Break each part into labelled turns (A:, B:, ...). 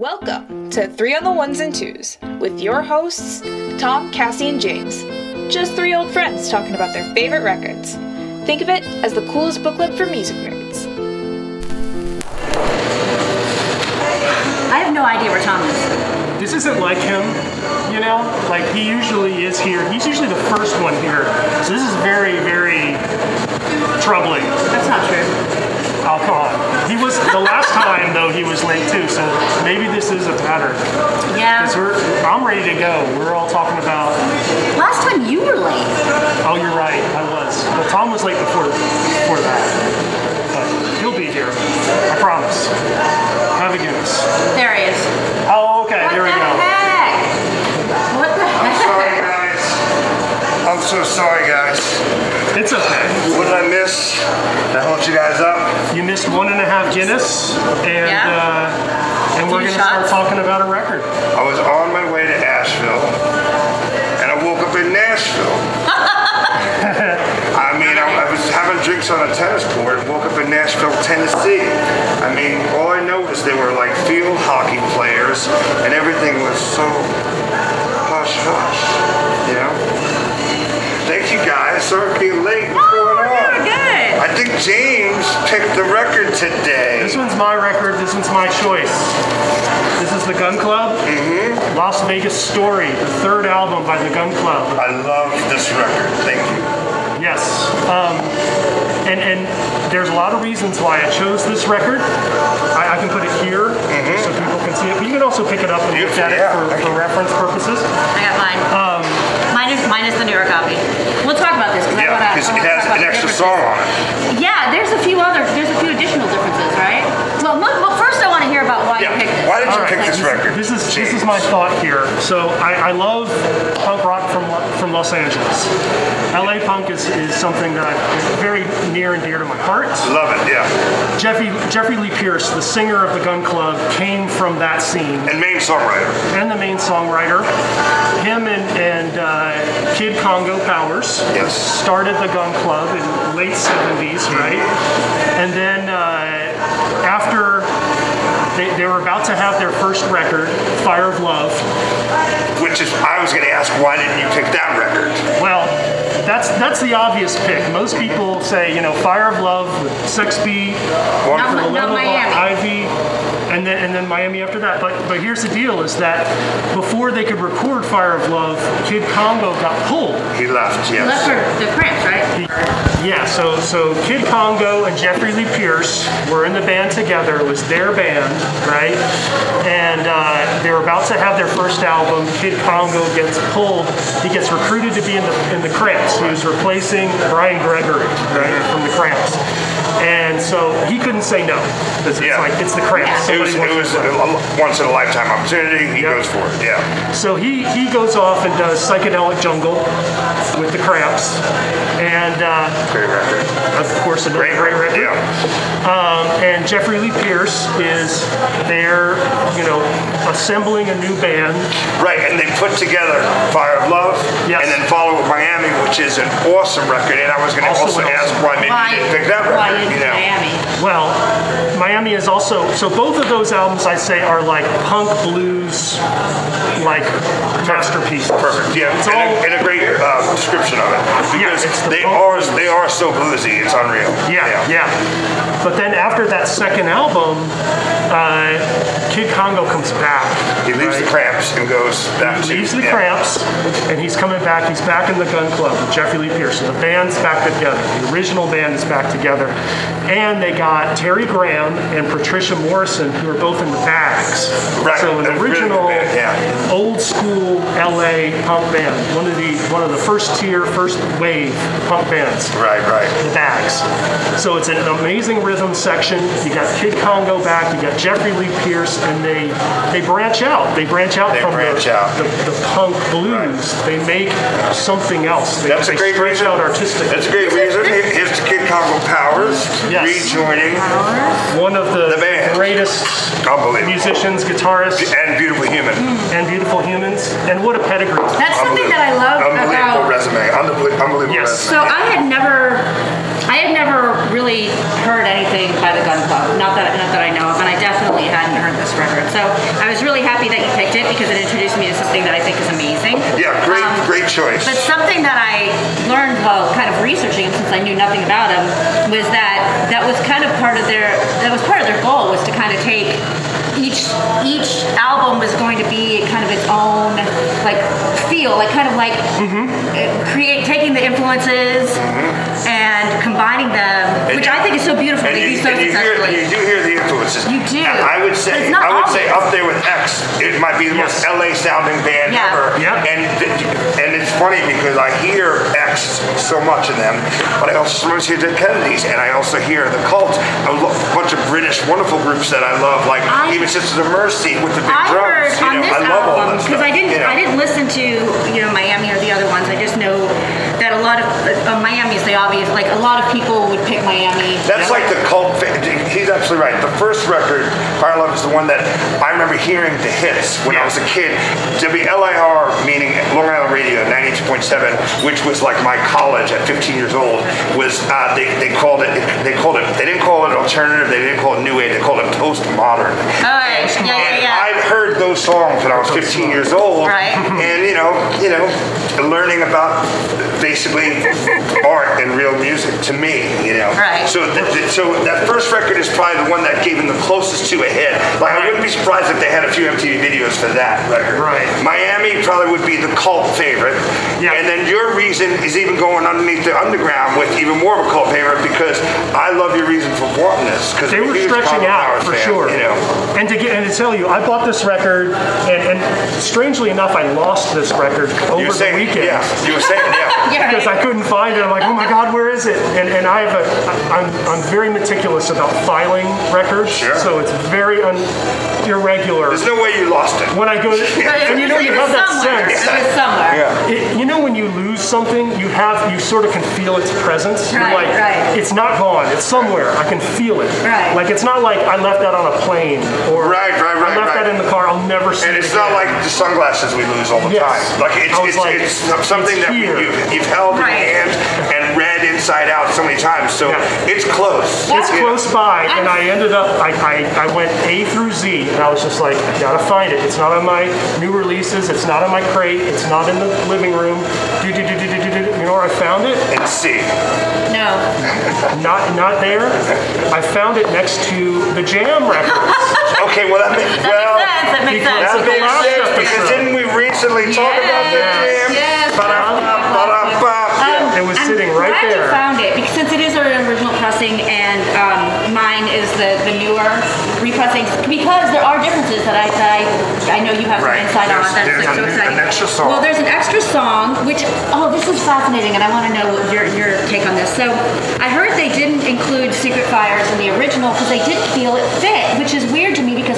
A: Welcome to Three on the Ones and Twos with your hosts, Tom, Cassie, and James. Just three old friends talking about their favorite records. Think of it as the coolest book club for music nerds.
B: I have no idea where Tom is.
C: This isn't like him, you know? Like he usually is here. He's usually the first one here. So this is very, very troubling.
B: That's not true.
C: Oh, come on. He was the last time though. He was late too. So maybe this is a pattern.
B: Yeah.
C: we're, I'm ready to go. We're all talking about.
B: Last time you were late.
C: Oh, you're right. I was. But Tom was late before before that. But he'll be here. I promise. Have a Guinness.
B: There he is.
D: I'm so sorry, guys.
C: It's okay.
D: What did I miss? Did I hold you guys up?
C: You missed one and a half Guinness, and
B: Yeah.
C: uh, and we're gonna start talking about a record.
D: I was on my way to Asheville, and I woke up in Nashville. I mean, I, I was having drinks on a tennis court and woke up in Nashville, Tennessee. I mean, all I know is they were like field hockey players, and everything was so hush hush, you know? Thank you guys. Sorry for being late. What's going on?
B: we're good.
D: I think James picked the record today.
C: This one's my record. This one's my choice. This is the Gun Club. Mm-hmm. Las Vegas Story, the third album by the Gun Club.
D: I love this record. Thank you.
C: Yes. Um, and and there's a lot of reasons why I chose this record. I, I can put it here so people can see it. But you can also pick it up and look
D: Beautiful,
C: at it for, for reference purposes.
B: I got mine.
C: Um,
B: mine is mine is the newer copy. We'll talk about this because I
D: Yeah, because it has an extra song on it.
B: Yeah, there's a few other. There's a few additional differences, right? Well, mo- well first I want to hear about why
D: Yeah.
B: you picked it.
D: Why did you
C: All right,
D: pick this record?
C: This is this is my thought here. So I, I love punk rock from from Los Angeles. LA punk is, is something that is very near and dear to my heart.
D: Love it, yeah.
C: Jeffrey Jeffrey Lee Pierce, the singer of the Gun Club, came from that scene
D: And main songwriter.
C: and the main songwriter. Him and, and uh, Kid Congo Powers
D: Yes.
C: started the Gun Club in late 70s, right? And then uh, after they, they were about to have their first record, Fire of Love,
D: Which is, I was going to ask, why didn't you pick that record?
C: well, that's that's the obvious pick. Most people say, you know, Fire of Love with Sex B,
D: Wonderful.
B: Not- not
C: Love of
B: Miami.
C: Ivy, and then and then Miami after that. But but here's the deal: is that before they could record Fire of Love, Kid Congo got pulled.
D: He left,
B: You left
D: yes.
B: for the cramps, right?
C: Yeah, so so Kid Congo and Jeffrey Lee Pierce were in the band together. It was their band, right? And uh, they were about to have their first album. Kid Congo gets pulled. He gets recruited to be in the in the Cramps. He was replacing Bryan Gregory, right, from the Cramps. And so he couldn't say no because it's
D: Yeah.
C: like it's the Cramps.
D: It was, it was
C: to
D: a once in a lifetime opportunity. He
C: Yep.
D: goes for it, yeah.
C: So he, he goes off and does Psychedelic Jungle with the Cramps. And uh,
D: Great record.
C: of course, a great, great record.
D: Yeah.
C: Um, and Jeffrey Lee Pierce is there, you know, assembling a new band.
D: Right, and they put together Fire of Love,
C: Yes.
D: and then follow with Miami, which is an awesome record. And I was going to
C: Also
D: also, ask why maybe
B: Why,
D: you didn't pick that
B: why
D: record.
B: Did
D: You know,
B: Miami?
C: Well, Miami is also so both of those albums I say are like punk blues, like masterpieces.
D: perfect. Yeah,
C: It's
D: and,
C: all
D: a, and a great uh, description of it because
C: it's the
D: they are
C: blues.
D: they are so bluesy. It's unreal.
C: Yeah, yeah. But then after that second album, uh, Kid Congo comes back.
D: He leaves the
C: right?
D: cramps and goes back
C: He
D: to
C: leaves the
D: yeah.
C: Cramps, and he's coming back. He's back in the Gun Club with Jeffrey Lee Pierce. So the band's back together. The original band is back together, and they got Terry Graham and Patricia Morrison, who are both in the Bags.
D: Right,
C: So an
D: really good
C: original,
D: band, yeah.
C: old school LA punk band. One of the one of the first tier, first wave punk bands
D: Right, right.
C: the bags. So it's an amazing rhythm section. You got Kid Congo back, you got Jeffrey Lee Pierce, and they they branch out. They branch out
D: They
C: from
D: branch
C: the,
D: out.
C: The, the punk blues. They make something else. They,
D: That's
C: they
D: a great
C: stretch
D: reason.
C: out artistically.
D: That's a great reason. Here's the Kid Congo Powers
C: Yes.
D: rejoining
C: One of the,
D: The
C: greatest musicians, guitarists,
D: and Beautiful Human.
C: and beautiful humans. And what a pedigree.
B: That's something that I love
D: Unbelievable
B: about.
D: resume. Unbelievable, unbelievable
C: Yes.
D: resume.
B: So I had never, I had never really heard anything by the Gun Club. Not that not that I know of, and I definitely hadn't heard this record. So I was really happy that you picked it because it introduced me to something that I think is amazing.
D: Yeah, great,
B: Um,
D: great choice.
B: But something that I learned while kind of researching since I knew nothing about them was that that was kind of part of their that was part of their goal was to kind of take each each album was going to be kind of its own like feel, like kind of like
D: Mm-hmm.
B: uh, create taking the influences and combining them,
D: And
B: which
D: you-
B: I think is so beautiful.
D: And you,
B: do so
D: and you hear, you do hear the influences.
B: You do.
D: And I would say, I would say up there with X. It might be the most LA sounding band
B: Yeah.
D: ever.
C: Yeah.
D: And th- and it's funny because I hear X so much in them, but I also sometimes hear the Kennedys, and I also hear the Cult. A lo- bunch of British wonderful groups that I love, like
B: I-
D: even Sisters of Mercy with the big
B: I
D: drums.
B: heard
D: you
B: on
D: know,
B: this
D: I love all
B: album
D: that
B: because I didn't
D: you know.
B: I didn't listen to you know Miami or the other ones. I just know that a lot of uh, Miami is the obvious. Like a lot of people would pick Miami.
D: That's like the cult. He's absolutely right. The first record, Fire Love, is the one that I remember hearing the hits when I was a kid. WLIR, meaning Long Island Radio, 92.7, which was like my college at 15 years old, was uh, they, they called it they called it they didn't call it alternative, they didn't call it new age, they called it postmodern.
B: Oh, yeah, yeah, yeah, yeah.
D: Heard those songs when I was 15 years old,
B: Right.
D: and you know, you know, learning about basically art and real music to me, you know.
B: Right.
D: So, th- th- so that first record is probably the one that gave them the closest to a hit. Like I wouldn't be surprised if they had a few MTV videos for that record.
C: Right.
D: Miami probably would be the cult favorite.
C: Yeah.
D: And then your reason is even going underneath the underground with even more of a cult favorite because I love your reason for wanting this. Because
C: They were stretching out for sure.
D: You know.
C: And to get and to tell you, I bought this record, and, and strangely enough, I lost this record over
D: You were
C: the weekend.
D: yeah. You were saying, yeah.
B: Yeah,
C: because. I couldn't find it. I'm like, oh my God, where is it? And, and I have a, I'm, I'm very meticulous about filing records,
D: Sure.
C: so it's very un, irregular.
D: There's no way you lost it.
C: When I go, to,
B: But
C: and you know, you have that
B: somewhere.
C: sense.
B: It was somewhere.
D: Yeah.
C: It, you know when you lose something, you have you sort of can feel its presence. You're
B: Right,
C: like,
B: right.
C: it's not gone. It's somewhere. I can feel it.
B: Right.
C: Like it's not like I left that on a plane or
D: Right, right, right,
C: I left
D: right.
C: that in the car. I'll never see
D: And
C: it
D: it's not like the sunglasses we lose all the
C: Yes.
D: time. Like it's, it's,
C: like,
D: it's something
C: it's
D: that
C: here.
D: you, you've held
B: Right.
D: in your hand and read inside out so many times. So
C: Yeah.
D: it's close.
C: It's
D: You know.
C: close by, and I ended up. I, I, I went A through Z, and I was just like, I gotta find it. It's not on my new releases. It's not on my crate. It's not in the living room. Do, do, do, do, do, do, do. You know where I found it?
D: And see.
B: No.
C: Not not there. I found it next to the Jam records.
D: Okay, well that makes
B: That
D: well.
B: makes sense. That makes
C: because
B: sense.
C: of the last
D: Yes, because
C: episode.
D: didn't we recently talk about the
B: Yes,
D: jam?
B: yes.
D: Ba-da-ba, ba-da-ba.
B: Um,
C: It was
B: I'm
C: sitting right
B: glad
C: there.
B: you found it because since it is our original pressing and um, mine is the, the newer repressing because there are differences that I that I, I know you have some
D: Right.
B: insight on.
D: There's-
B: That's
D: there's
B: like, so
D: an-
B: exciting.
D: an extra song.
B: Well, there's an extra song which oh this is fascinating and I want to know what your your take on this. So I heard they didn't include Secret Fires in the original because they didn't feel it fit, which is weird to me because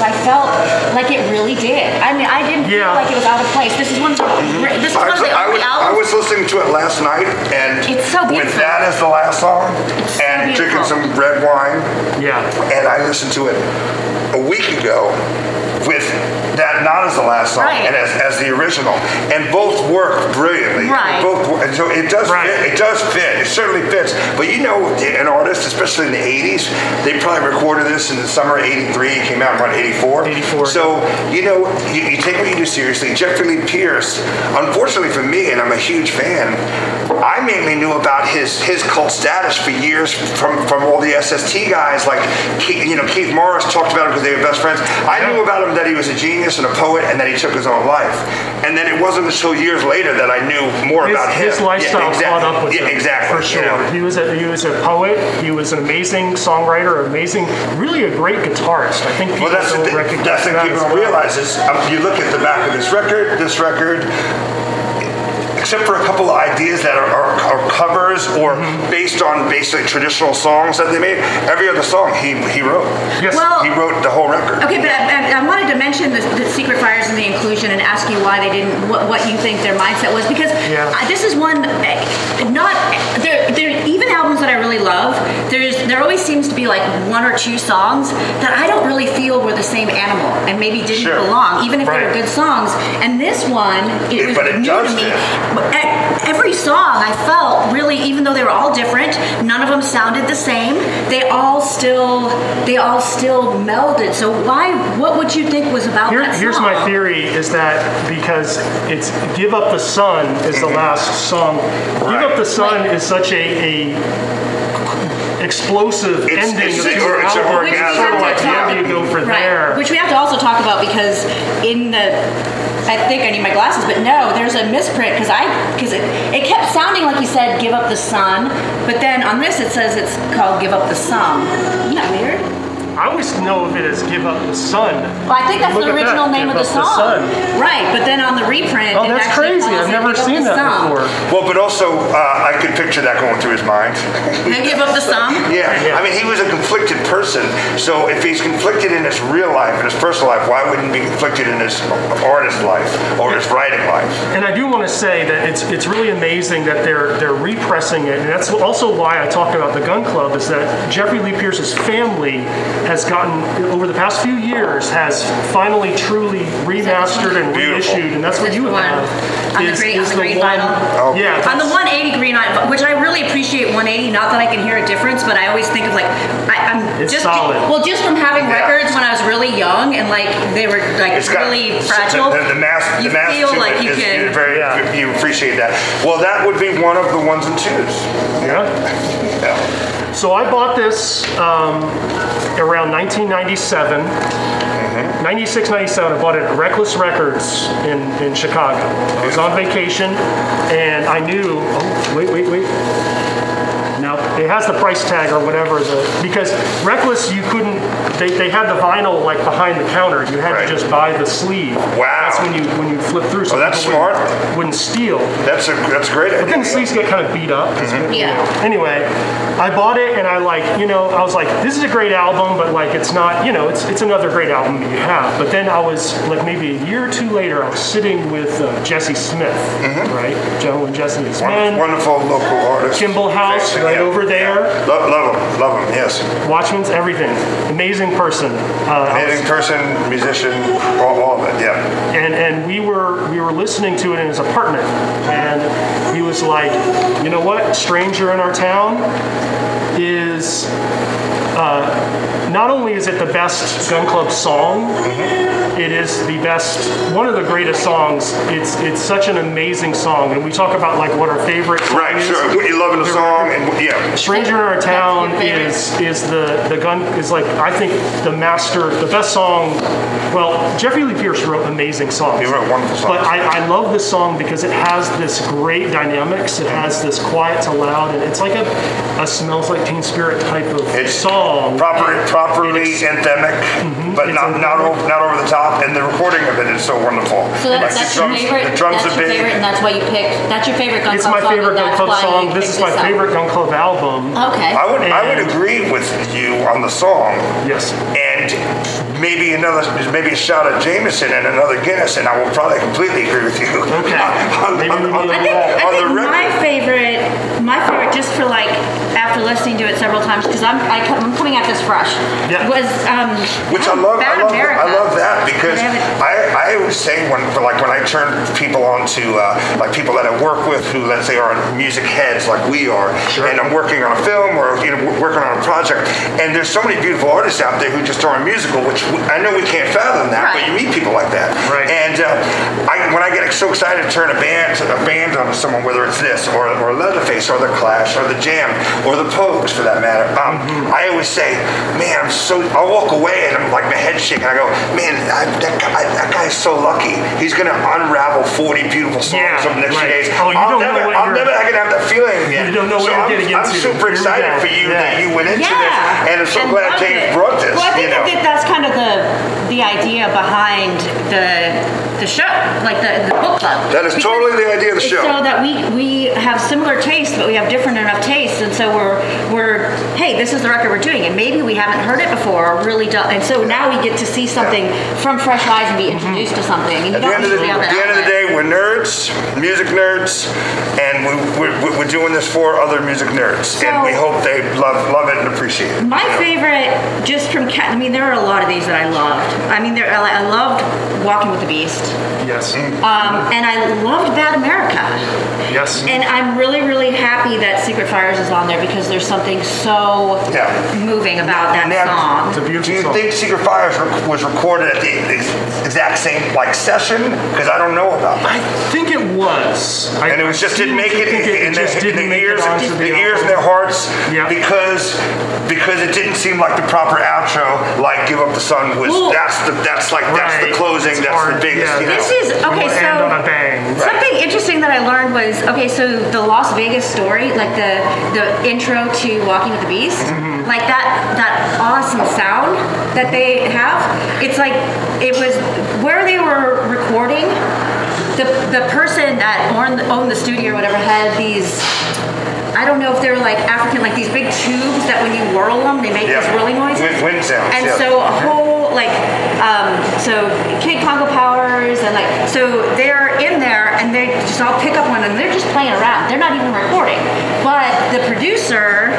B: I felt like it really did. I mean I didn't
C: Yeah.
B: feel like it was out of place. This is one of the mm-hmm. this is one of
D: Actually,
B: the
D: I was, I was listening to it last night, and
B: It's so
D: with that as the last song,
B: so
D: and drinking some red wine,
C: Yeah.
D: and I listened to it a week ago with that not as the last song
B: Right.
D: and as, as the original, and both work brilliantly.
B: Right.
D: Both, wo- and so it does
C: Right.
D: fit. It does fit. It certainly fits. But you know, an artist, especially in the '80s, they probably recorded this in the summer of '83. It came out around '84.
C: 84.
D: So you know, you, you take what you do seriously. Jeffrey Lee Pierce, unfortunately for me, and I'm a huge fan. I mainly knew about his his cult status for years from from all the SST guys, like Keith, you know Keith Morris talked about him because they were best friends. I knew about him that he was a genius and a poet, and that he took his own life. And then it wasn't until years later that I knew more
C: His,
D: about him.
C: his lifestyle
D: yeah, exactly.
C: caught up with
D: yeah,
C: him.
D: exactly.
C: For sure.
D: you know.
C: He was a he was a poet. He was an amazing songwriter, amazing, really a great guitarist. I think people
D: Well, that's the
C: don't
D: thing.
C: recognize
D: That's the
C: that
D: thing people
C: well.
D: realize is um, you look at the back of this record, this record, except for a couple of ideas that are, are, are covers or
C: Mm-hmm.
D: based on basically traditional songs that they made, every other song he, he wrote.
C: Yes.
B: Well-
D: he wrote the whole record.
B: Okay, but I, I, I wanted to mention the, the secret fires and the inclusion and ask you why they didn't, what, what you think their mindset was, because
C: Yeah.
B: I, this is one, eh, not, there, there, even albums that I really love, there's there always seems to be like one or two songs that I don't really feel were the same animal and maybe didn't
D: Sure.
B: belong, even if they were good songs. And this one, it
D: It-
B: was
D: but it
B: new
D: does
B: to me.
D: that.
B: But e- Every song I felt really, even though they were all different, none of them sounded the same. They all still, they all still melded. So why? What would you think was about
C: Here,
B: that
C: here's my theory: is that because it's "Give Up the Sun" is the mm-hmm. last song. "Give Up the Sun"
B: Right.
C: is such a, a explosive
D: It's-
C: ending
D: it's
C: of
D: a-
C: your
D: it's a
C: album.
B: Which we
D: orgasm.
B: Have to
C: like,
B: talk-
C: yeah, you go for
B: right.
C: there.
B: Which we have to also talk about because in the, I think I need my glasses, but no, there's a misprint because I because it, it kept sounding like you said "Give Up the Sun," but then on this it says it's called "Give Up the Sum." Isn't that weird?
C: I always know of it as "Give Up the Sun."
B: Well, I think that's
C: Look
B: the
C: at that,
B: original name
C: Give
B: of the
C: Up the
B: song.
C: Sun.
B: Right, but then on the reprint,
C: Oh, that's crazy! I've never seen that
B: Sum.
C: before.
D: Well, but also uh, I could picture that going through his mind.
B: And give up the sum.
D: Yeah.
C: Yeah.
D: I mean, he was a conflicted person. So if he's conflicted in his real life, in his personal life, why wouldn't he be conflicted in his artist life or his writing life?
C: And I do want to say that it's it's really amazing that they're they're repressing it, and that's also why I talk about the Gun Club is that Jeffrey Lee Pierce's family has gotten over the past few years has finally truly remastered and
D: Beautiful.
C: reissued, and that's what you
B: one.
C: have.
B: On the
C: is-
B: green-
C: is
B: on the green
C: one-
B: vinyl.
D: Oh.
C: Yeah,
B: On the 180 green, I- which I really appreciate 180. Not that I can hear a difference, but I always think of like I, I'm
C: It's
B: just
C: solid.
B: well, just from having
D: Yeah.
B: records when I was really young and like they were like
D: It's got
B: really fragile.
D: The, the mass,
B: you
D: the mass
B: feel like you
D: is-
B: can.
D: you very
C: Yeah.
D: you appreciate that. Well, that would be one of the ones and twos.
C: Yeah.
D: Yeah.
C: So I bought this um, around 1997. Mm-hmm. 96, 97, I bought it at Reckless Records in, in Chicago. I was on vacation and I knew, oh, wait, wait, wait. Now, it has the price tag or whatever, the, because Reckless, you couldn't, they, they had the vinyl like behind the counter. You had
D: Right.
C: to just buy the sleeve.
D: Wow.
C: That's when you when you flip through. So
D: Oh, that's
C: people wouldn't-
D: smart.
C: Wouldn't steal.
D: That's a that's great
C: But then the sleeves get kind of beat up. 'cause, you
B: Yeah.
C: know. Anyway, I bought it and I like, you know, I was like, this is a great album, but like, it's not, you know, it's it's another great album that you have. But then I was like, maybe a year or two later, I was sitting with uh, Jesse Smith, right? Joe and Jesse Smith. men.
D: Wonderful local artist.
C: Kimball House, right
D: yeah.
C: over there.
D: Love, love him, love him. Yes,
C: Watchmen's everything. Amazing person. Uh, I was-
D: amazing person, musician, all, all of it. Yeah.
C: and and we were we were listening to it in his apartment and he was like you know what stranger in our town is uh, not only is it the best gun club song it is the best one of the greatest songs it's it's such an amazing song and we talk about like what our favorite
D: Right.
C: is.
D: Sure. What you love in a
C: The
D: song,
C: record.
D: and yeah.
C: Stranger in Our Town
B: That's your favorite?
C: is is the the gun is like I think the master the best song. Well, Jeffrey Lee Pierce wrote amazing songs.
D: He wrote wonderful songs.
C: But I, I love this song because it has this great dynamics. It has this quiet to loud, and it's like a, a smells like Teen Spirit type of
D: It's
C: song.
D: Proper, properly
C: It's-
D: anthemic, mm-hmm. but
C: It's
D: not not over, not over the top. And the recording of it is so wonderful.
B: So that's,
D: Like
B: that's
D: the
B: your
D: drums,
B: favorite.
D: The drums
B: that's
D: are
B: your
D: big.
B: favorite, and that's why you picked. That's your favorite Gun
C: It's
B: Club
C: my
B: song.
C: favorite Gun Club song. This is my
B: up.
C: favorite Gun Club album.
B: Okay.
D: I would I would agree with you on the song.
C: Yes.
D: And maybe another maybe a shot of Jameson and another Guinness, and I will probably completely agree with you.
C: Okay.
D: on,
C: Maybe
D: on,
C: we
D: on, the,
B: I think, I
D: on the
B: think my favorite, my favorite, just for like after listening to it several times, because I'm I, come- I'm coming at this fresh.
C: Yeah.
B: Was um.
D: Which I love, I love, I love that because
B: They
D: I, I always say when, for like when I turn people on to uh, like people that I work with who let's say are music heads like we are,
C: Sure.
D: and I'm working on a film or you know working on a project, and there's so many beautiful artists out there who just aren't musical, which we, I know we can't fathom that, but you meet people like that,
C: Right.
D: And uh, I, when I get so excited to turn a band a band onto someone, whether it's this or or Leatherface or the Clash or the Jam or the Pogues for that matter, um,
C: Mm-hmm.
D: I always say, man, I'm so. I'll walk away and I'm like my head shaking. I go, man, I, that guy, that guy's so lucky. He's gonna unravel 40 beautiful songs
C: Yeah,
D: over the next
C: right.
D: few days.
C: Oh, you
D: I'll
C: don't know
D: never,
C: what
D: I'm never gonna have that feeling again.
C: You don't know
D: so
C: what you're
D: I'm,
C: getting
D: I'm
C: into.
D: super
C: Here we
D: excited
C: go.
D: for you
C: Yeah.
D: that you went into
B: Yeah.
D: this, and I'm so
B: And
D: glad
B: loved
D: James
B: it.
D: brought this.
B: Well, I think
D: you know.
B: that that's kind of the the idea behind the the show, like the, the book club.
D: That is
B: Because
D: totally the idea of the show.
B: So that we we have similar tastes, but we have different enough tastes, and so we're we're hey, this is the record we're doing, and maybe we haven't heard it before, or really, and so now we get to see something from fresh eyes and be introduced to something. And
D: At the end of the, at the end of the day, we're nerds, music nerds, and we, we're, we're doing this for other music nerds, and we hope they love love it and appreciate it.
B: My favorite, just from cat. I mean, there are a lot of these that I loved. I mean, there. I I loved Walking with the Beast,
C: Yes.
B: um, and I loved Bad America.
C: Yes.
B: And I'm really, really happy that Secret Fires is on there because there's something so
D: Yeah.
B: moving about that
D: Now,
B: song.
C: It's a
D: Do
C: beautiful
D: you
C: song.
D: think Secret Fires rec- was recorded at the ex- exact same like session? Because I don't know about that.
C: I think it was. I,
D: And it was just didn't make it
C: think
D: in, in,
C: just
D: the,
C: didn't
D: the ears,
C: it
D: the,
C: the
D: ears
C: album.
D: and their hearts
C: Yeah.
D: because because it didn't seem like the proper outro. Like "Give Up the Sun" was
B: Well-
D: that's the that's like that's the closing.
C: It's
D: that's
C: hard.
D: the biggest.
C: Yeah,
D: you know.
B: This is okay. So
C: end on a bang.
B: something interesting that I learned was okay. So the Las Vegas story, like the the intro to Walking with the Beast,
C: Mm-hmm.
B: like that that awesome sound that they have. It's like it was where they were recording. The person that owned owned the studio or whatever had these. I don't know if they're like African, like these big tubes that when you whirl them, they make
D: Yeah.
B: these whirling noises.
D: Wind- wind sounds,
B: And
D: yeah.
B: so a whole like um, so Kid Congo Powers and like so they're in there and they just all pick up one and they're just playing around. They're not even recording. But the producer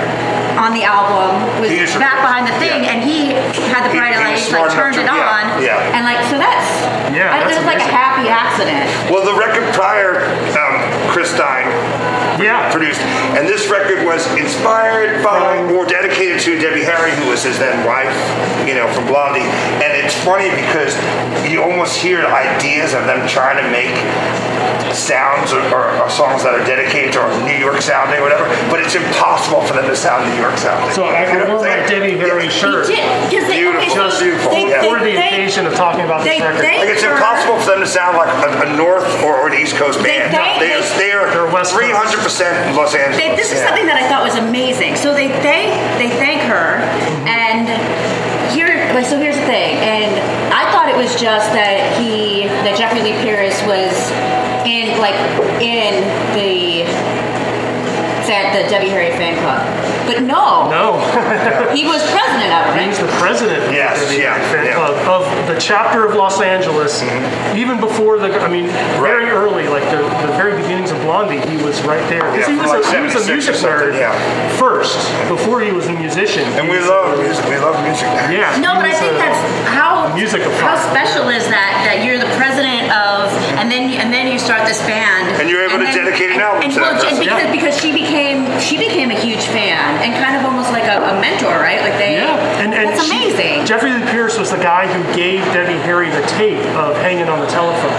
B: on the album was back behind the thing
D: yeah.
B: and he had the
D: He-
B: bright lights, like turned it
D: yeah,
B: on.
D: yeah.
B: And like so that's
C: Yeah,
B: I,
C: that's
B: it was like a happy accident.
D: Well, the record prior, um, Chris Stein
C: Yeah.
D: produced, and this record was inspired by or dedicated to Debbie Harry, who was his then wife, you know, from Blondie. And it's funny because you almost hear ideas of them trying to make sounds or, or, or songs that are dedicated to or New York sounding or whatever, but it's impossible for them to sound New York sounding.
C: So I,
D: You know
C: I
D: what
C: wore
D: I'm
C: my
D: saying?
C: Debbie Harry
D: Yeah.
C: shirt
B: He did because they okay,
D: Beautiful,
B: so
D: beautiful,
B: they,
D: yeah.
B: they,
C: for the
B: they,
C: occasion of talking about this
B: they-
C: record.
B: they-
D: Like it's impossible for them to sound like a, a North or an East Coast
B: They-
D: band.
B: they-
D: they, are, they are
C: They're
D: 300% Los Angeles.
B: They, this is
D: Yeah.
B: something that I thought was amazing. So they thank they thank her, and here like so here's the thing. And I thought it was just that he that Jeffrey Lee Pierce was in like in the fan, the Debbie Harry fan club, but no,
C: no,
B: he was president of it.
C: he's the president of the
D: yeah,
C: fan
D: yeah.
C: club of the chapter of Los Angeles. Mm-hmm. Even before the, I mean, very
D: Right.
C: early, like the, the very beginnings of Blondie, he was right there. 'Cause
D: Yeah,
C: he, was
D: from
C: a,
D: like
C: he was a music
D: something,
C: nerd
D: yeah.
C: first, before he was a musician.
D: And we love
C: a-
D: music. We love music.
C: Yeah.
B: No, but I think
C: a-
B: that's how
C: music
B: how special is that that you're the president of, and then and then you start this band,
D: And you're able to
B: then-
D: dedicate an
B: and-
D: album
B: and,
D: to
B: well,
D: that
B: and because,
C: Yeah.
B: because she became she became a huge fan and kind of almost like a, a mentor, right? Like they,
C: Yeah, and, and
B: that's
C: she-
B: amazing.
C: Jeffrey Lee Pierce was the guy who gave Debbie Harry the tape of "Hanging on the Telephone."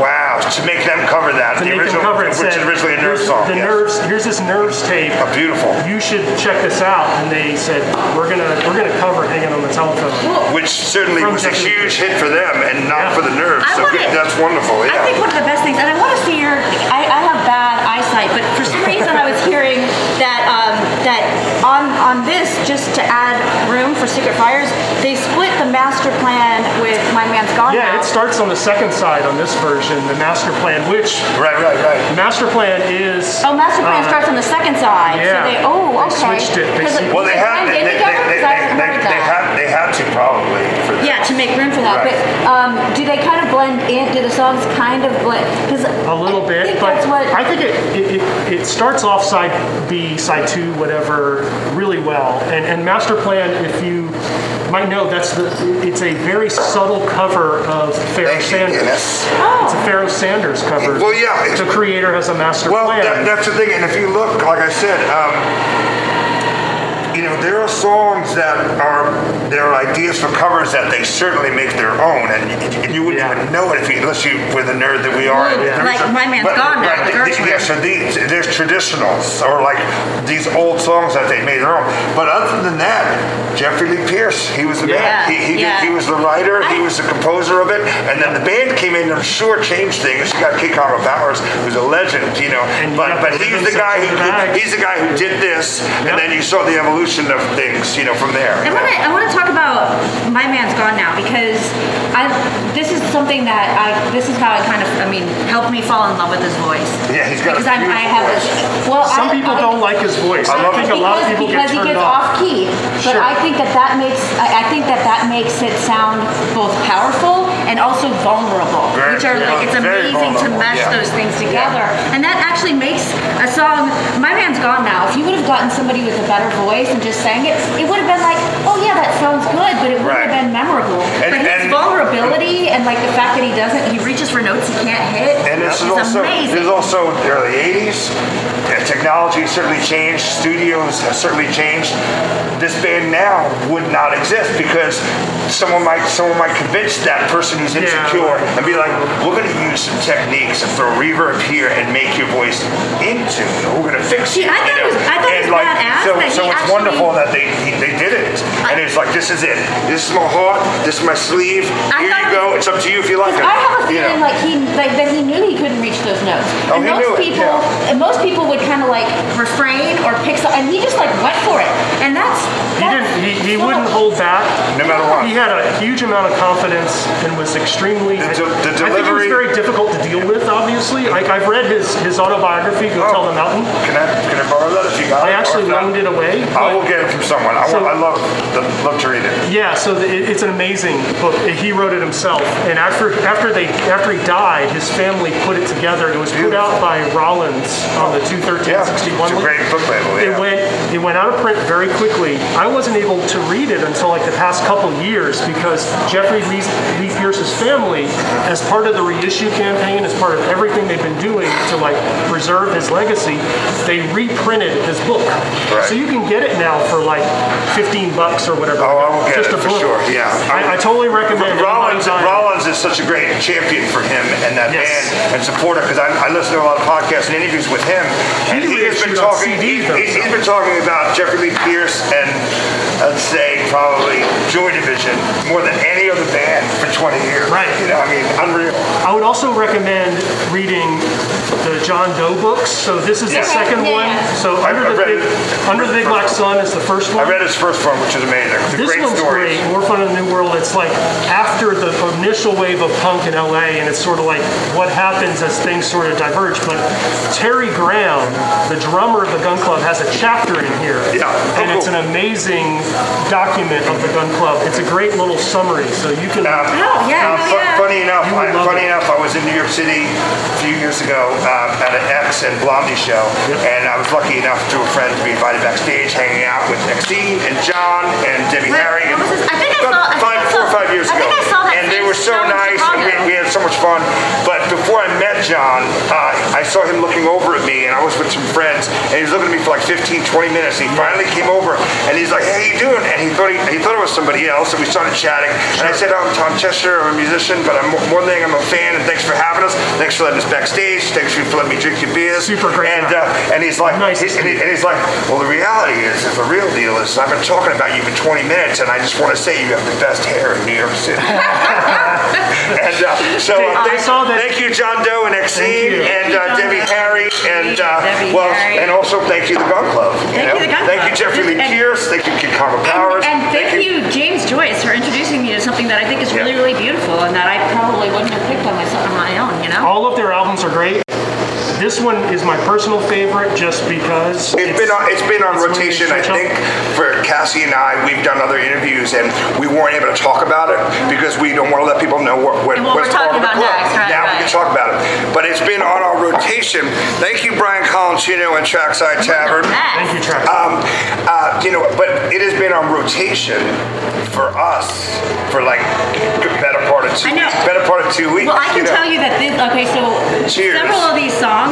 D: Wow. To make them cover that.
C: To
D: the
C: make him
D: original,
C: cover it,
D: which is
C: said,
D: originally a Nerve
C: "Here's
D: song.
C: The
D: yes.
C: Nerves. Here's this Nerves tape.
D: Oh, beautiful.
C: You should check this out. And they said, "We're gonna we're gonna cover "Hanging on the Telephone."
B: Well,
D: Which certainly
C: From
D: was a
C: Jeffrey
D: huge hit for them and not
C: Yeah.
D: for the Nerves.
B: I
D: So
B: want
D: good.
B: it-
D: that's wonderful. Yeah.
B: I think one of the best things, and I want to see your. I, I have bad eyesight, but for some reason I was hearing that um, that on on this just to add room for Secret Fires, they split the master plan with My Man's Gone
C: Yeah,
B: Now.
C: it starts on the second side on this version, the master plan, which
D: right, right, right.
C: the master plan is.
B: Oh, master plan
C: uh,
B: starts on the second side.
C: yeah.
B: So they. Oh,
C: They
B: okay.
C: switched it. They
B: 'Cause
C: switched-
D: Well, they had
B: blend
D: they,
B: in
D: they, they,
B: 'Cause I
D: they,
B: haven't
D: they,
B: heard
D: they
B: that.
D: had they had to probably for that.
B: Yeah, to make room for that.
D: Right.
B: But um, do they kind of blend in? Do the songs kind of blend? Because
C: a little
B: I
C: bit,
B: think
C: but
B: that's what.
C: I think it, it, it, it starts off side B, side two, whatever, really well. And, and Master Plan, if you might know, that's the it's a very subtle cover of Pharoah
D: Thank
C: Sanders.
D: Guinness.
C: It's a Pharoah Sanders cover.
D: Well, yeah,
C: The creator has a master
D: Well,
C: plan.
D: that, that's the thing, and if you look, like I said, um, you know, there are songs that are there are ideas for covers that they certainly make their own, and you, you wouldn't
C: Yeah.
D: even know it if you, unless you were the nerd that we are.
B: Well,
D: There
B: like
D: is a-
B: My Man's
D: but-
B: Gone Now,
D: right,
B: the
D: th-
B: Gershwin.
D: Yeah, so these, there's traditionals or like these old songs that they made their own. But other than that, Jeffrey Lee Pierce, he was the
B: Yeah,
D: man. He, he, did-
B: yeah.
D: he was the writer.
B: I, he
D: was the composer of it, and then the band came in. and I'm sure changed things. You got Kid Congo Powers, who's a legend, you know.
C: And
D: but
C: got
D: but
C: the
D: he was
C: rhythm
D: the guy who
C: in
D: he's the guy who did this,
C: Yep.
D: and then you saw the evolution evolution of things, you know, from there.
B: I want to I want to talk about my man's gone now because I this is something that I this is how it kind of I mean helped me fall in love with his voice.
D: Yeah, he's got a
B: because I'm, I have
D: voice.
B: this. Well,
C: Some
B: I,
C: people
B: I,
C: don't like his voice. I,
D: love
C: think
D: it.
C: a lot of
B: because,
C: people
B: because
C: get
B: he gets
C: off.
B: off key. But
C: Sure.
B: I think that that makes I I think that that makes it sound both powerful and also vulnerable,
D: Very-
B: which are like it's
D: very
B: amazing to
D: vulnerable,
B: mesh
D: yeah.
B: those things together, and that actually makes a song. My man's gone now. If you would have gotten somebody with a better voice and just sang it, it would have been like, oh yeah, that sounds good, but it wouldn't
D: Right.
B: have been memorable.
D: And-
B: but his
D: and-
B: vulnerability and like the fact that he doesn't, he reaches for notes he can't hit.
D: And this is
B: is
D: also
B: amazing.
D: this is also the early '80s. Yeah, technology has certainly changed. Studios have certainly changed. This band now would not exist because someone might someone might convince that person who's
C: Yeah.
D: insecure and be like, "We're going to use some techniques and throw reverb here and make your voice in tune. We're going to fix
B: See,
D: you."
B: I thought
D: you
B: it was- I thought it was
D: like,
B: badass
D: so,
B: that
D: so it's
B: actually-
D: wonderful that they he, they did it.
B: I-
D: and it's like, this is it. This is my heart. This is my sleeve.
B: I
D: Here you
B: it
D: go. It's up to you if you like it.
B: I have a
D: You know.
B: feeling like he like that he knew he couldn't reach those notes.
D: Oh,
B: and
D: he
B: most
D: knew it,
B: people
D: yeah.
B: and most people would kind of like refrain or pick some, and he just like went for it. And that's,
C: He
B: that's
C: didn't. He, he
B: so-
C: wouldn't hold back.
D: No matter what.
C: He had a huge amount of confidence and was extremely.
D: The de- the
C: I think it was very difficult to deal with. Obviously, like I've read his his autobiography, "Go
D: Oh.
C: Tell the Mountain."
D: Can I can I borrow that if you got
C: I
D: it?
C: actually
D: Or
C: loaned it away.
D: I will get it from someone. I,
C: So-
D: want, I love the, love to read it.
C: Yeah, so the, it, it's an amazing book. He wrote it himself, and after after they after he died, his family put it together. It was put out by Rollins on the 21361.
D: Yeah, it's a great book label.
C: It went it went out of print very quickly. I wasn't able to read it until like the past couple years because Jeffrey Lee, Lee Pierce's family, as part of the reissue campaign, as part of everything they've been doing to like preserve his legacy, they reprinted his book.
D: Right.
C: So you can get it now for like 15 bucks or whatever.
D: Oh, I will get
C: Just
D: it
C: a
D: for
C: book.
D: sure. Yeah,
C: I, I totally recommend
D: Rollins.
C: anybody buy it.
D: Rollins is such a great champion for him and that
C: Yes.
D: band and supporter because I, I listen to a lot of podcasts and interviews with him, and
C: He
D: he has been talking.
C: CD
D: he,
C: though,
D: he,
C: so.
D: has been talking about Jeffrey Lee Pierce and I'd say probably Joy Division more than any other band for 20 years.
C: Right.
D: You know, I mean, unreal.
C: I would also recommend reading the John Doe books. So this is
D: Yeah.
C: the second
B: Yeah.
C: one. So
D: I-
C: under
D: I
C: the
D: read
C: big,
D: it.
C: under the big black sun is the first one.
D: I read his first one, which is amazing. It's a
C: This
D: great
C: one's
D: story.
C: great. More fun in the new world. It's like after the initial wave of punk in LA, and it's sort of like what happens as things sort of diverge. But Terry Graham, the drummer of the Gun Club, has a chapter in here,
D: Yeah. Oh,
C: and it's
D: cool.
C: an amazing document of the Gun Club. It's a great little summary, so you can.
D: Um,
B: Oh, yeah,
D: um,
B: no,
D: fu-
B: yeah.
D: Funny enough, I, funny
C: it.
D: enough, I was in New York City a few years ago um, at an X and Blondie show, and I was lucky enough through a friend to be invited backstage, hanging out with Exene and John and Debbie
B: Wait,
D: Harry.
B: what
D: and
B: was this? I think I saw- I think
D: five,
B: I
D: four or five years
B: I
D: ago,
B: think I saw that
D: and they were so nice, and we, we had so much fun. But before I met John, uh, I saw him looking over at me, and I was with some friends, and he was looking at me for like 15, 20 minutes. And he finally came over, and he's like, "Hey, how you doing?" And he thought he, he thought it was somebody else, and we started chatting. And I said, "Oh, "I'm Tom Chester. I'm a musician, but I'm more than anything, I'm a fan, and thanks for having us. Thanks for letting us backstage. Thanks for letting me drink your beers."
C: Super great
D: And uh, and he's like,
C: Nice to
D: he- and, he- and he's like, "Well, the reality is, is the real deal is, I've been talking about you for 20 minutes, and I just want to say you have the best hair in New York City." and uh, so uh,
C: I
D: thank,
C: saw that-
D: thank you, John Doe and
C: Thank
D: Exene,
C: you.
D: and uh, Debbie Harry, and uh,
B: Debbie
D: well,
B: Harry.
D: and also thank you, the Gun Club.
B: Thank
D: know?
B: you, the Gun
D: Thank you, Jeffrey Lee
B: And-
D: Pierce. Thank you, Kid Congo Powers.
B: And, and thank, you, James Joyce, for introducing me to something that I think is really, really beautiful and that I probably wouldn't have picked on myself on my own, you know?
C: All of their albums are great. This one is my personal favorite just because
D: It's been on, it's been on
C: it's
D: rotation. I think for Cassie and I, we've done other interviews and we weren't able to talk about it because we don't want to let people know what, what
B: what
D: what's
B: we're talking
D: going on
B: about next, right,
D: now we can talk about it. But it's been on our rotation. Thank you, Brian Colancino and Trackside Tavern.
C: Thank you, Travis.
D: Um, uh, you know, but it has been on rotation for us for like the better part of two
B: I know.
D: weeks. Better part of two weeks.
B: Well, I can
D: know.
B: tell you that this. Okay, so
D: Cheers.
B: several of these songs got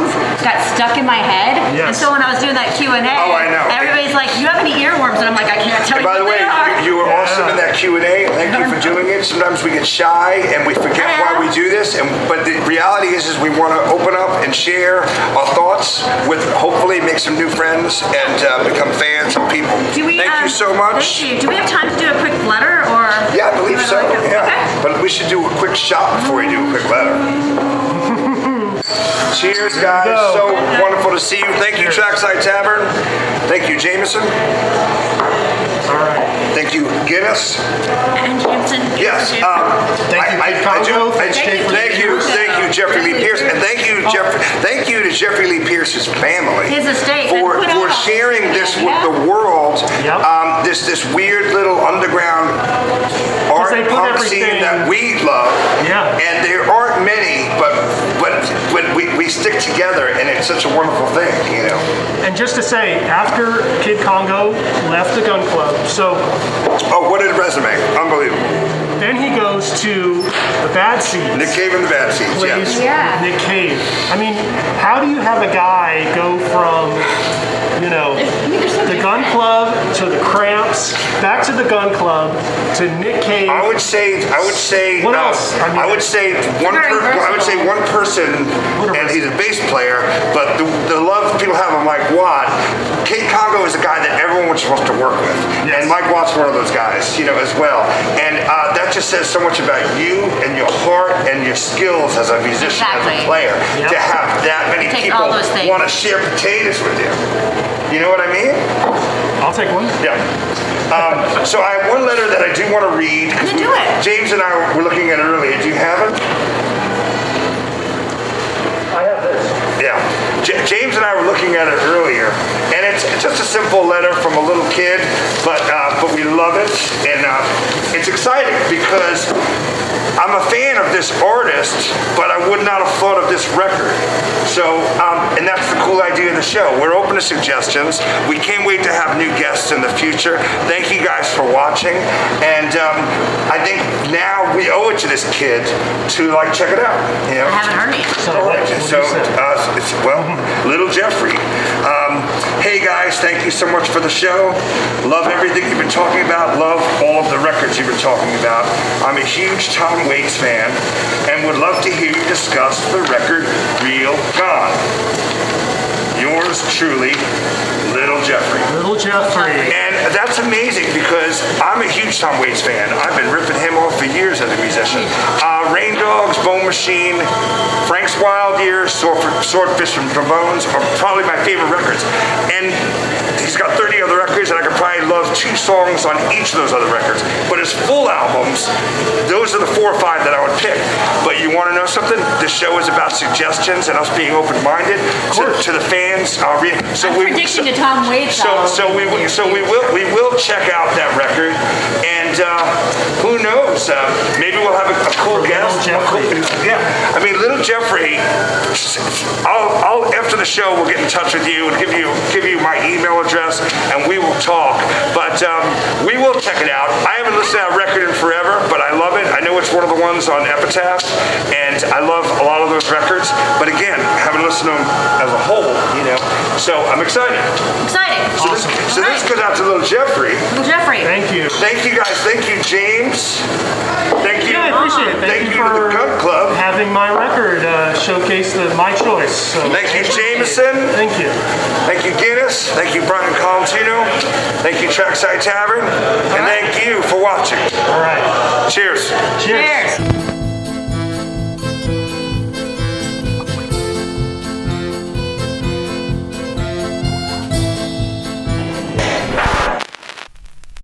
B: stuck in my head, and so when I was doing that Q and A,
D: Oh, I know.
B: everybody's like, "You have any earworms?" And I'm like, "I can't tell
D: And
B: you
D: by the way,
B: they are."
D: you, you were awesome in that Q and A. Thank you for doing it. Sometimes we get shy and we forget why we do this. And but the reality is, is we want to open up and share our thoughts with hopefully make some new friends and uh, become fans of people.
B: Do we,
D: thank
B: um,
D: you so much.
B: Thank you. Do we have time to do a quick letter, or?
D: Yeah, I believe
B: You
D: so.
B: wanna-
D: Yeah,
B: Okay.
D: but we should do a quick shot before we do a quick letter. Cheers, guys.
C: go.
D: So wonderful to see you. Thank you, Trackside Tavern. Thank you, Jameson.
C: All right.
D: Thank you, Guinness.
B: And Jameson.
D: Yes. Um,
C: Thank you,
D: I, I, I do. I,
C: Thank you.
D: thank you, thank you, Jeffrey Lee Pierce, and thank you, Jeff, thank you to Jeffrey Lee Pierce's family
B: His estate.
D: for for sharing this with the world.
C: Yep.
D: Um, this this weird little underground we, stick together, and it's such a wonderful thing, you know.
C: And just to say, after Kid Congo left the gun club, so
D: Oh, what a resume! Unbelievable.
C: Then he goes to the Bad Seeds.
D: Nick Cave in the Bad Seeds.
C: plays
D: Yes.
B: Yeah.
C: Nick Cave. I mean, how do you have a guy go from, you know,
B: I mean, they're so
C: the gun club to the Cramps, back to the gun club to Nick Cave?
D: I would say, I would say,
C: What
D: uh,
C: else? I
D: I, would say one.
B: very
D: Per, I would say one person, and he's a bass player. But the, the love people have of Mike Watt, Kid Congo is a guy that everyone was supposed to work with,
C: Yes.
D: and Mike Watt's one of those guys, you know, as well. And uh, that just says so much about you and your heart and your skills as a musician, as
B: Exactly.
D: a player,
C: Yep.
D: to have that many
B: Take
D: people
B: all those things.
D: want to share potatoes with you. You know what I mean?
C: I'll take one.
D: Yeah. Um, so I have one letter that I do want to read. 'cause
B: Then do it.
D: James and I were looking at it earlier. Do you have it?
C: I have this.
D: James and I were looking at it earlier, and it's just a simple letter from a little kid, but uh, but we love it, and uh, it's exciting because I'm a fan of this artist, but I would not have thought of this record. So, um, and that's the cool idea of the show. We're open to suggestions. We can't wait to have new guests in the future. Thank you guys for watching, and um, I think now we owe it to this kid to like check it out. You know?
B: I haven't heard it.
C: So,
D: All right,
C: what do
D: so uh, it's well, little Jeffrey. Um, hey guys, thank you so much for the show. Love everything you've been talking about. Love all of the records you've been talking about. Huge Tom Waits fan, and would love to hear you discuss the record "Real Gone." Yours truly, Little Jeffrey.
C: Little Jeffrey.
D: And that's amazing because I'm a huge Tom Waits fan. I've been ripping him off for years as a musician. Uh, Rain Dogs, Bone Machine, Frank's Wild Years, Swordfish and Trombones are probably my favorite records. And he's got 30 other records, and I could probably love two songs on each of those other records. But his full albums, those are the four or five that I would pick. But you want to know something? The show is about suggestions and us being open-minded to, to the fans. Uh, re- so
B: I'm
D: we, so,
B: a Tom Waits
D: so,
B: album.
D: so we will- so we will we will check out that record, and uh, who knows? Uh, maybe we'll have a, a cool guest.
C: Jeffrey.
D: Yeah, I mean, little Jeffrey. The show we'll get in touch with you and give you give you my email address, and we will talk. But um, we will check it out. I haven't listened to that record in forever, but I love it. I know it's one of the ones on Epitaph, and I love a lot of those records. But again, haven't listened to them as a whole, you know. So I'm excited.
B: Exciting.
D: So this, so this goes out to little Jeffrey.
B: Little Jeffrey.
C: Thank you.
D: Thank you guys. Thank you, James. Thank you.
C: Yeah, I appreciate it. Thank,
D: Thank
C: you
D: you
C: for
D: the Gun Club.
C: having my record uh, showcase the, my choice. So
D: Thank you, Jameson.
C: Thank you.
D: Thank you, Guinness. Thank you, Brian Colantino. Thank you, Trackside Tavern. And thank you for watching.
C: All right.
D: Cheers.
C: Cheers.
B: Cheers.